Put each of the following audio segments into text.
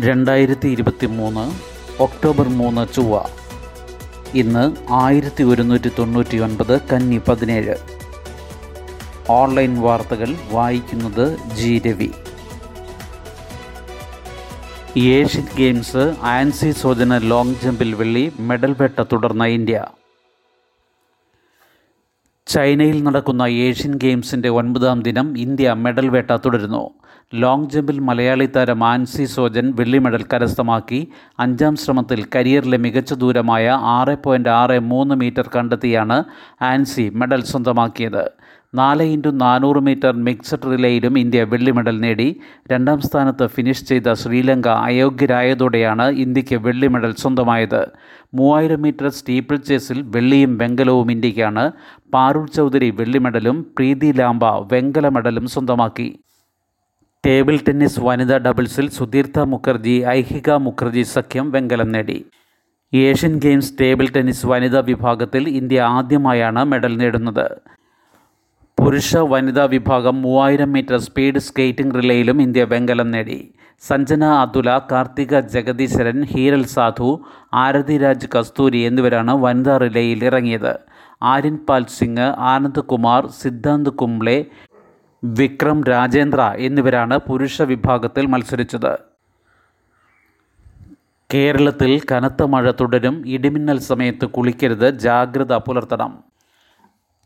രണ്ടായിരത്തി ഇരുപത്തി മൂന്ന് ഒക്ടോബർ മൂന്ന് ചൊവ്വ. ഇന്ന് ആയിരത്തി ഒരുന്നൂറ്റി തൊണ്ണൂറ്റി ഒൻപത് കന്നി പതിനേഴ്. ഓൺലൈൻ വാർത്തകൾ വായിക്കുന്നത് G Ravi. Asian Games Ancy Sojan long ജമ്പിൽ വെള്ളി മെഡൽ വേട്ട തുടർന്ന ഇന്ത്യ. ചൈനയിൽ നടക്കുന്ന ഏഷ്യൻ ഗെയിംസിന്റെ ഒൻപതാം ദിനം ഇന്ത്യ മെഡൽ വേട്ട തുടരുന്നു. ലോങ് ജമ്പിൽ മലയാളി താരം ആൻസി സോജൻ വെള്ളി മെഡൽ കരസ്ഥമാക്കി. അഞ്ചാം ശ്രമത്തിൽ കരിയറിലെ മികച്ച ദൂരമായ ആറ് പോയിന്റ് ആറ് മൂന്ന് മീറ്റർ കണ്ടെത്തിയാണ് ആൻസി മെഡൽ സ്വന്തമാക്കിയത്. നാല് ഇന്റു നാനൂറ് മീറ്റർ മിക്സഡ് റിലേയിലും ഇന്ത്യ വെള്ളി മെഡൽ നേടി. രണ്ടാം സ്ഥാനത്ത് ഫിനിഷ് ചെയ്ത ശ്രീലങ്ക അയോഗ്യരായതോടെയാണ് ഇന്ത്യയ്ക്ക് വെള്ളി മെഡൽ സ്വന്തമായത്. മൂവായിരം മീറ്റർ സ്റ്റീപ്പിൾ ചേസിൽ വെള്ളിയും വെങ്കലവും ഇന്ത്യക്കാണ് പാരുൾ ചൗധരി വെള്ളി മെഡലും പ്രീതി ലാംബ വെങ്കല മെഡലും സ്വന്തമാക്കി. ടേബിൾ ടെന്നീസ് വനിതാ ഡബിൾസിൽ സുധീർത്ത മുഖർജി ഐഹിക മുഖർജി സഖ്യം വെങ്കലം നേടി. ഏഷ്യൻ ഗെയിംസ് ടേബിൾ ടെന്നീസ് വനിതാ വിഭാഗത്തിൽ ഇന്ത്യ ആദ്യമായാണ് മെഡൽ നേടുന്നത്. പുരുഷ വനിതാ വിഭാഗം മൂവായിരം മീറ്റർ സ്പീഡ് സ്കേറ്റിംഗ് റിലേയിലും ഇന്ത്യ വെങ്കലം നേടി. സഞ്ജന അതുല കാർത്തിക ജഗദീശ്വരൻ ഹീരൽ സാധു ആരതി രാജ് കസ്തൂരി എന്നിവരാണ് വനിതാ റിലേയിൽ ഇറങ്ങിയത്. ആര്യൻ പാൽ സിംഗ് ആനന്ദ് കുമാർ സിദ്ധാന്ത് കുംബ്ലെ വിക്രം രാജേന്ദ്ര എന്നിവരാണ് പുരുഷ വിഭാഗത്തിൽ മത്സരിച്ചത്. കേരളത്തിൽ കനത്ത മഴ തുടരും ഇടിമിന്നൽ സമയത്ത് കുളിക്കരുത് ജാഗ്രത പുലർത്തണം.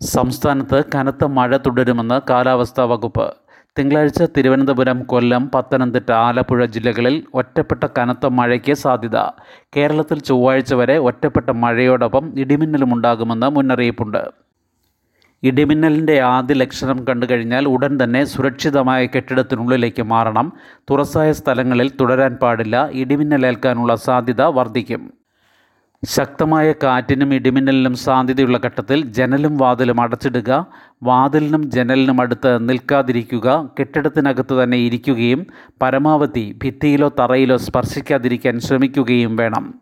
സംസ്ഥാനത്ത് കനത്ത മഴ തുടരുമെന്ന് കാലാവസ്ഥാ വകുപ്പ്. തിങ്കളാഴ്ച തിരുവനന്തപുരം കൊല്ലം പത്തനംതിട്ട ആലപ്പുഴ ജില്ലകളിൽ ഒറ്റപ്പെട്ട കനത്ത മഴയ്ക്ക് സാധ്യത. കേരളത്തിൽ ചൊവ്വാഴ്ച വരെ ഒറ്റപ്പെട്ട മഴയോടൊപ്പം ഇടിമിന്നലും ഉണ്ടാകുമെന്ന് മുന്നറിയിപ്പുണ്ട്. ഇടിമിന്നലിന്റെ ആദ്യ ലക്ഷണം കണ്ടുകഴിഞ്ഞാൽ ഉടൻ തന്നെ സുരക്ഷിതമായ കെട്ടിടത്തിനുള്ളിലേക്ക് മാറണം. തുറസായ സ്ഥലങ്ങളിൽ തുടരാൻ പാടില്ല. ഇടിമിന്നലേൽക്കാനുള്ള സാധ്യത വർദ്ധിക്കും. ശക്തമായ കാറ്റിനും ഇടിമിന്നലിനും സാധ്യതയുള്ള ഘട്ടത്തിൽ ജനലും വാതിലും അടച്ചിടുക വാതിലിനും ജനലിനും അടുത്ത് നിൽക്കാതിരിക്കുക കെട്ടിടത്തിനകത്ത് തന്നെ ഇരിക്കുകയും പരമാവധി ഭിത്തിയിലോ തറയിലോ സ്പർശിക്കാതിരിക്കാൻ ശ്രമിക്കുകയും വേണം.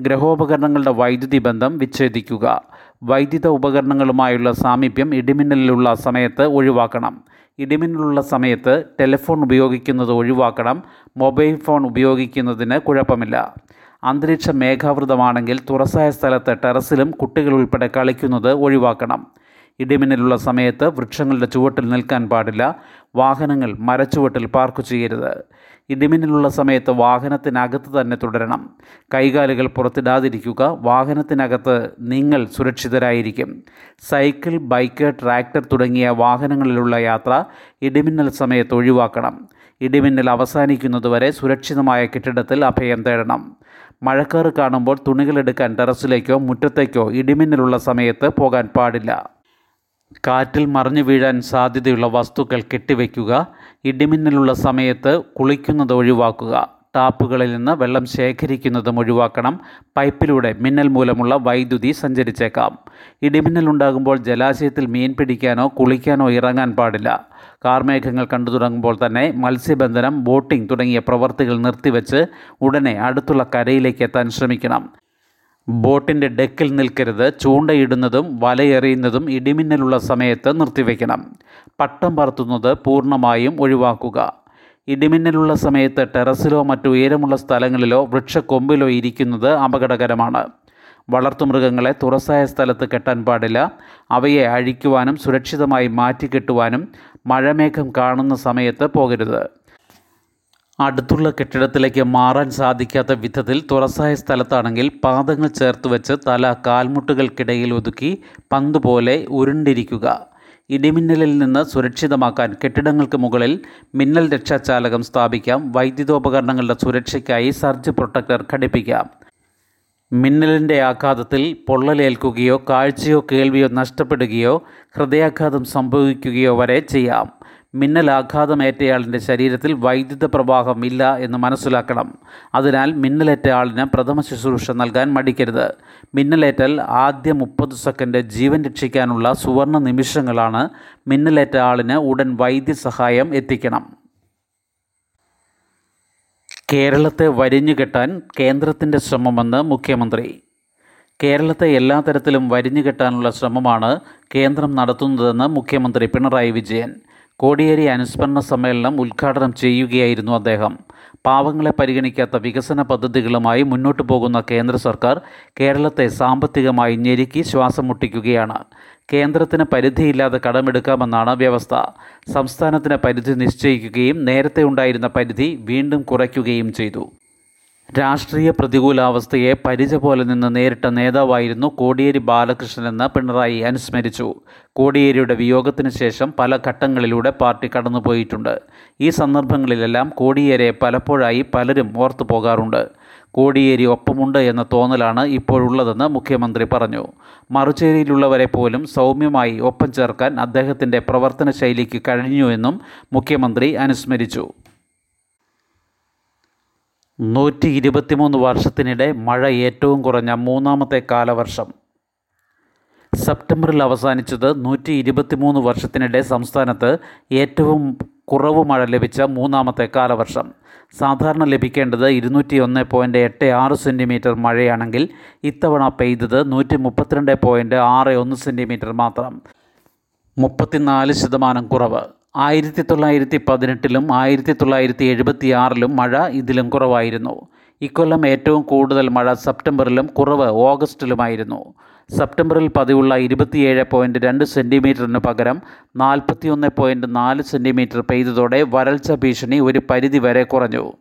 ഗ്രഹോപകരണങ്ങളുടെ വൈദ്യുതി ബന്ധം വിച്ഛേദിക്കുക. വൈദ്യുത ഉപകരണങ്ങളുമായുള്ള സാമീപ്യം ഇടിമിന്നലിലുള്ള സമയത്ത് ഒഴിവാക്കണം. ഇടിമിന്നലുള്ള സമയത്ത് ടെലിഫോൺ ഉപയോഗിക്കുന്നത് ഒഴിവാക്കണം. മൊബൈൽ ഫോൺ ഉപയോഗിക്കുന്നതിന് കുഴപ്പമില്ല. അന്തരീക്ഷം മേഘാവൃതമാണെങ്കിൽ തുറസായ സ്ഥലത്ത് ടെറസിലും കുട്ടികൾ ഉൾപ്പെടെ കളിക്കുന്നത് ഒഴിവാക്കണം. ഇടിമിന്നലുള്ള സമയത്ത് വൃക്ഷങ്ങളുടെ ചുവട്ടിൽ നിൽക്കാൻ പാടില്ല. വാഹനങ്ങൾ മരച്ചുവട്ടിൽ പാർക്ക് ചെയ്യരുത്. ഇടിമിന്നലുള്ള സമയത്ത് വാഹനത്തിനകത്ത് തന്നെ തുടരണം. കൈകാലുകൾ പുറത്തിടാതിരിക്കുക. വാഹനത്തിനകത്ത് നിങ്ങൾ സുരക്ഷിതരായിരിക്കും. സൈക്കിൾ ബൈക്ക് ട്രാക്ടർ തുടങ്ങിയ വാഹനങ്ങളിലുള്ള യാത്ര ഇടിമിന്നൽ സമയത്ത് ഒഴിവാക്കണം. ഇടിമിന്നൽ അവസാനിക്കുന്നതുവരെ സുരക്ഷിതമായ കെട്ടിടത്തിൽ അഭയം തേടണം. മഴക്കാറ് കാണുമ്പോൾ തുണികളെടുക്കാൻ ടെറസിലേക്കോ മുറ്റത്തേക്കോ ഇടിമിന്നലുള്ള സമയത്ത് പോകാൻ പാടില്ല. കാറ്റിൽ മറിഞ്ഞു വീഴാൻ സാധ്യതയുള്ള വസ്തുക്കൾ കെട്ടിവയ്ക്കുക ഇടിമിന്നലുള്ള സമയത്ത് കുളിക്കുന്നത് ഒഴിവാക്കുക. ടാപ്പുകളിൽ നിന്ന് വെള്ളം ശേഖരിക്കുന്നതും ഒഴിവാക്കണം. പൈപ്പിലൂടെ മിന്നൽ മൂലമുള്ള വൈദ്യുതി സഞ്ചരിച്ചേക്കാം. ഇടിമിന്നൽ ഉണ്ടാകുമ്പോൾ ജലാശയത്തിൽ മീൻ പിടിക്കാനോ കുളിക്കാനോ ഇറങ്ങാൻ പാടില്ല. കാർമേഘങ്ങൾ കണ്ടു തുടങ്ങുമ്പോൾ തന്നെ മത്സ്യബന്ധനം ബോട്ടിംഗ് തുടങ്ങിയ പ്രവർത്തികൾ നിർത്തിവെച്ച് ഉടനെ അടുത്തുള്ള കരയിലേക്ക് എത്താൻ ശ്രമിക്കണം. ബോട്ടിന്റെ ഡെക്കിൽ നിൽക്കരുത്. ചൂണ്ടയിടുന്നതും വലയെറിയുന്നതും ഇടിമിന്നലുള്ള സമയത്ത് നിർത്തിവെക്കണം. പട്ടം പറത്തുന്നത് പൂർണമായും ഒഴിവാക്കുക. ഇടിമിന്നലുള്ള സമയത്ത് ടെറസിലോ മറ്റു ഉയരമുള്ള സ്ഥലങ്ങളിലോ വൃക്ഷക്കൊമ്പിലോ ഇരിക്കുന്നത് അപകടകരമാണ്. വളർത്തുമൃഗങ്ങളെ തുറസായ സ്ഥലത്ത് കെട്ടാൻ പാടില്ല. അവയെ അഴിക്കുവാനും സുരക്ഷിതമായി മാറ്റിക്കെട്ടുവാനും മഴമേഘം കാണുന്ന സമയത്ത് പോകരുത്. അടുത്തുള്ള കെട്ടിടത്തിലേക്ക് മാറാൻ സാധിക്കാത്ത വിധത്തിൽ തുറസായ സ്ഥലത്താണെങ്കിൽ പാദങ്ങൾ ചേർത്ത് വെച്ച് തല കാൽമുട്ടുകൾക്കിടയിൽ ഒതുക്കി പന്തുപോലെ ഉരുണ്ടിരിക്കുക. ഇടിമിന്നലിൽ നിന്ന് സുരക്ഷിതമാക്കാൻ കെട്ടിടങ്ങൾക്ക് മുകളിൽ മിന്നൽ രക്ഷാചാലകം സ്ഥാപിക്കാം. വൈദ്യുതോപകരണങ്ങളുടെ സുരക്ഷയ്ക്കായി സർജ് പ്രൊട്ടക്ടർ ഘടിപ്പിക്കാം. മിന്നലിന്റെ ആഘാതത്തിൽ പൊള്ളലേൽക്കുകയോ കാഴ്ചയോ കേൾവിയോ നഷ്ടപ്പെടുകയോ ഹൃദയാഘാതം സംഭവിക്കുകയോ വരെ ചെയ്യാം. മിന്നലാഘാതമേറ്റയാളിന്റെ ശരീരത്തിൽ വൈദ്യുത പ്രവാഹം ഇല്ല എന്ന് മനസ്സിലാക്കണം. അതിനാൽ മിന്നലേറ്റ ആളിന് പ്രഥമ ശുശ്രൂഷ നൽകാൻ മടിക്കരുത്. മിന്നലേറ്റൽ ആദ്യ മുപ്പത് സെക്കൻഡ് ജീവൻ രക്ഷിക്കാനുള്ള സുവർണ നിമിഷങ്ങളാണ് മിന്നലേറ്റ ആളിന് ഉടൻ വൈദ്യസഹായം എത്തിക്കണം. കേരളത്തെ വരിഞ്ഞുകെട്ടാൻ കേന്ദ്രത്തിന്റെ ശ്രമമെന്ന് മുഖ്യമന്ത്രി. കേരളത്തെ എല്ലാ തരത്തിലും വരിഞ്ഞുകെട്ടാനുള്ള ശ്രമമാണ് കേന്ദ്രം നടത്തുന്നതെന്ന് മുഖ്യമന്ത്രി പിണറായി വിജയൻ. കോടിയേരി അനുസ്മരണ സമ്മേളനം ഉദ്ഘാടനം ചെയ്യുകയായിരുന്നു അദ്ദേഹം. പാവങ്ങളെ പരിഗണിക്കാത്ത വികസന പദ്ധതികളുമായി മുന്നോട്ടു പോകുന്ന കേന്ദ്ര സർക്കാർ കേരളത്തെ സാമ്പത്തികമായി ഞെരുക്കി ശ്വാസം മുട്ടിക്കുകയാണ്. കേന്ദ്രത്തിന് പരിധിയില്ലാതെ കടമെടുക്കാമെന്നാണ് വ്യവസ്ഥ. സംസ്ഥാനത്തിന് പരിധി നിശ്ചയിക്കുകയും നേരത്തെ ഉണ്ടായിരുന്ന പരിധി വീണ്ടും കുറയ്ക്കുകയും ചെയ്തു. രാഷ്ട്രീയ പ്രതികൂലാവസ്ഥയെ പരിച പോലെ നിന്ന് നേരിട്ട നേതാവായിരുന്നു കോടിയേരി ബാലകൃഷ്ണനെന്ന് പിണറായി അനുസ്മരിച്ചു. കോടിയേരിയുടെ വിയോഗത്തിന് ശേഷം പല ഘട്ടങ്ങളിലൂടെ പാർട്ടി കടന്നുപോയിട്ടുണ്ട്. ഈ സന്ദർഭങ്ങളിലെല്ലാം കോടിയേരെ പലപ്പോഴായി പലരും ഓർത്തു പോകാറുണ്ട്. കോടിയേരി ഒപ്പമുണ്ട് എന്ന തോന്നലാണ് ഇപ്പോഴുള്ളതെന്ന് മുഖ്യമന്ത്രി പറഞ്ഞു. മറുചേരിയിലുള്ളവരെ പോലും സൗമ്യമായി ഒപ്പം ചേർക്കാൻ അദ്ദേഹത്തിന്റെ പ്രവർത്തന ശൈലിക്ക് കഴിഞ്ഞുവെന്നും മുഖ്യമന്ത്രി അനുസ്മരിച്ചു. നൂറ്റി ഇരുപത്തിമൂന്ന് വർഷത്തിനിടെ മഴ ഏറ്റവും കുറഞ്ഞ മൂന്നാമത്തെ കാലവർഷം. സെപ്റ്റംബറിൽ അവസാനിച്ചത് നൂറ്റി ഇരുപത്തിമൂന്ന് വർഷത്തിനിടെ സംസ്ഥാനത്ത് ഏറ്റവും കുറവ് മഴ ലഭിച്ച മൂന്നാമത്തെ കാലവർഷം. സാധാരണ ലഭിക്കേണ്ടത് ഇരുന്നൂറ്റി ഒന്ന് പോയിന്റ് എട്ട് ആറ് സെന്റിമീറ്റർ മഴയാണെങ്കിൽ ഇത്തവണ പെയ്തത് നൂറ്റി മുപ്പത്തിരണ്ട് പോയിന്റ് ആറ് ഒന്ന് സെന്റിമീറ്റർ മാത്രം. മുപ്പത്തിനാല് ശതമാനം കുറവ്. ആയിരത്തി തൊള്ളായിരത്തി പതിനെട്ടിലും ആയിരത്തി തൊള്ളായിരത്തി എഴുപത്തി ആറിലും മഴ ഇതിലും കുറവായിരുന്നു. ഇക്കൊല്ലം ഏറ്റവും കൂടുതൽ മഴ സെപ്റ്റംബറിലും കുറവ് ഓഗസ്റ്റിലുമായിരുന്നു. സെപ്റ്റംബറിൽ പതിവുള്ള ഇരുപത്തിയേഴ് പോയിന്റ് രണ്ട് സെന്റിമീറ്ററിന് പകരം നാൽപ്പത്തിയൊന്ന് പോയിന്റ് നാല് സെന്റിമീറ്റർ പെയ്തതോടെ വരൾച്ച ഭീഷണി ഒരു പരിധി വരെ കുറഞ്ഞു.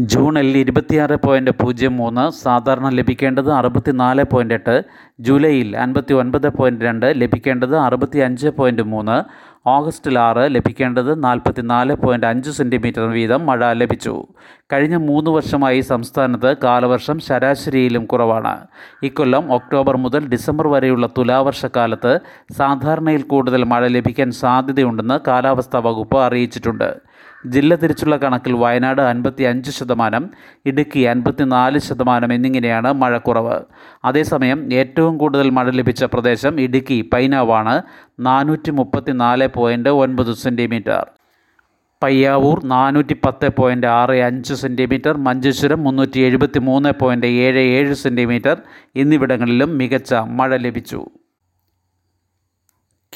ജൂണിൽ ഇരുപത്തിയാറ് പോയിന്റ് പൂജ്യം മൂന്ന് സാധാരണ ലഭിക്കേണ്ടത് അറുപത്തിനാല് പോയിന്റ് എട്ട് ജൂലൈയിൽ അൻപത്തി ഒൻപത് പോയിന്റ് രണ്ട് ലഭിക്കേണ്ടത് അറുപത്തി അഞ്ച് പോയിന്റ് മൂന്ന്. ഓഗസ്റ്റിൽ ആറ് ലഭിക്കേണ്ടത് നാൽപ്പത്തി നാല് പോയിന്റ് അഞ്ച് സെന്റിമീറ്റർ വീതം മഴ ലഭിച്ചു. കഴിഞ്ഞ മൂന്ന് വർഷമായി സംസ്ഥാനത്ത് കാലവർഷം ശരാശരിയിലും കുറവാണ്. ഇക്കൊല്ലം ഒക്ടോബർ മുതൽ ഡിസംബർ വരെയുള്ള തുലാവർഷക്കാലത്ത് സാധാരണയിൽ കൂടുതൽ മഴ ലഭിക്കാൻ സാധ്യതയുണ്ടെന്ന് കാലാവസ്ഥാ വകുപ്പ് അറിയിച്ചിട്ടുണ്ട്. ജില്ല തിരിച്ചുള്ള കണക്കിൽ വയനാട് അൻപത്തി അഞ്ച് ശതമാനം ഇടുക്കി അൻപത്തിനാല് ശതമാനം എന്നിങ്ങനെയാണ് മഴക്കുറവ്. അതേസമയം ഏറ്റവും കൂടുതൽ മഴ ലഭിച്ച പ്രദേശം ഇടുക്കി പൈനാവാണ്. നാനൂറ്റി മുപ്പത്തി നാല് പോയിന്റ് ഒൻപത് സെന്റിമീറ്റർ പയ്യാവൂർ നാനൂറ്റി പത്ത് പോയിന്റ് ആറ് അഞ്ച് സെന്റിമീറ്റർ മഞ്ചേശ്വരം മുന്നൂറ്റി എഴുപത്തി മൂന്ന് പോയിന്റ് ഏഴ് ഏഴ് സെന്റിമീറ്റർ എന്നിവിടങ്ങളിലും മികച്ച മഴ ലഭിച്ചു.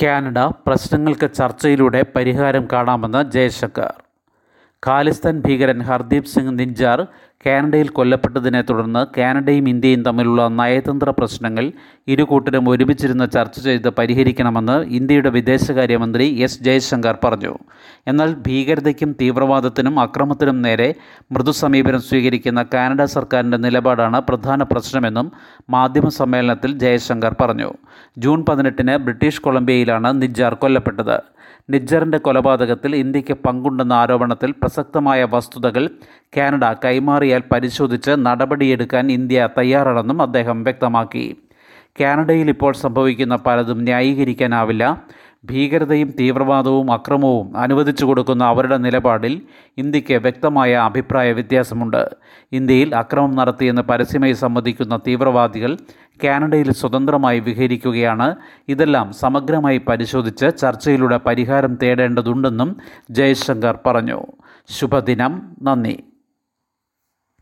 കാനഡ പ്രശ്നങ്ങൾക്ക് ചർച്ചയിലൂടെ പരിഹാരം കാണാമെന്ന് ജയശങ്കർ. ഖാലിസ്ഥാൻ ഭീകരൻ ഹർദീപ് സിംഗ് നിഞ്ചാർ കാനഡയിൽ കൊല്ലപ്പെട്ടതിനെ തുടർന്ന് കാനഡയും ഇന്ത്യയും തമ്മിലുള്ള നയതന്ത്ര പ്രശ്നങ്ങൾ ഇരുകൂട്ടരും ഒരുമിച്ചിരുന്ന് ചർച്ച ചെയ്ത് പരിഹരിക്കണമെന്ന് ഇന്ത്യയുടെ വിദേശകാര്യമന്ത്രി എസ് ജയശങ്കർ പറഞ്ഞു. എന്നാൽ ഭീകരതയ്ക്കും തീവ്രവാദത്തിനും അക്രമത്തിനും നേരെ മൃദു സമീപനം സ്വീകരിക്കുന്ന കാനഡ സർക്കാരിന്റെ നിലപാടാണ് പ്രധാന പ്രശ്നമെന്നും മാധ്യമ സമ്മേളനത്തിൽ ജയശങ്കർ പറഞ്ഞു. ജൂൺ പതിനെട്ടിന് ബ്രിട്ടീഷ് കൊളംബിയയിലാണ് നിജ്ജാർ കൊല്ലപ്പെട്ടത്. നിജ്ജറിന്റെ കൊലപാതകത്തിൽ ഇന്ത്യയ്ക്ക് പങ്കുണ്ടെന്ന ആരോപണത്തിൽ പ്രസക്തമായ വസ്തുതകൾ കാനഡ കൈമാറിയാൽ പരിശോധിച്ച് നടപടിയെടുക്കാൻ ഇന്ത്യ തയ്യാറാണെന്നും അദ്ദേഹം വ്യക്തമാക്കി. കാനഡയിൽ ഇപ്പോൾ സംഭവിക്കുന്ന പലതും ന്യായീകരിക്കാനാവില്ല. ഭീകരതയും തീവ്രവാദവും അക്രമവും അനുവദിച്ചു കൊടുക്കുന്ന അവരുടെ നിലപാടിൽ ഇന്ത്യയ്ക്ക് വ്യക്തമായ അഭിപ്രായ വ്യത്യാസമുണ്ട്. ഇന്ത്യയിൽ അക്രമം നടത്തിയെന്ന് പരസ്യമായി സമ്മതിക്കുന്ന തീവ്രവാദികൾ കാനഡയിൽ സ്വതന്ത്രമായി വിഹരിക്കുകയാണ്. ഇതെല്ലാം സമഗ്രമായി പരിശോധിച്ച് ചർച്ചയിലൂടെ പരിഹാരം തേടേണ്ടതുണ്ടെന്നും ജയശങ്കർ പറഞ്ഞു. ശുഭദിനം. നന്ദി.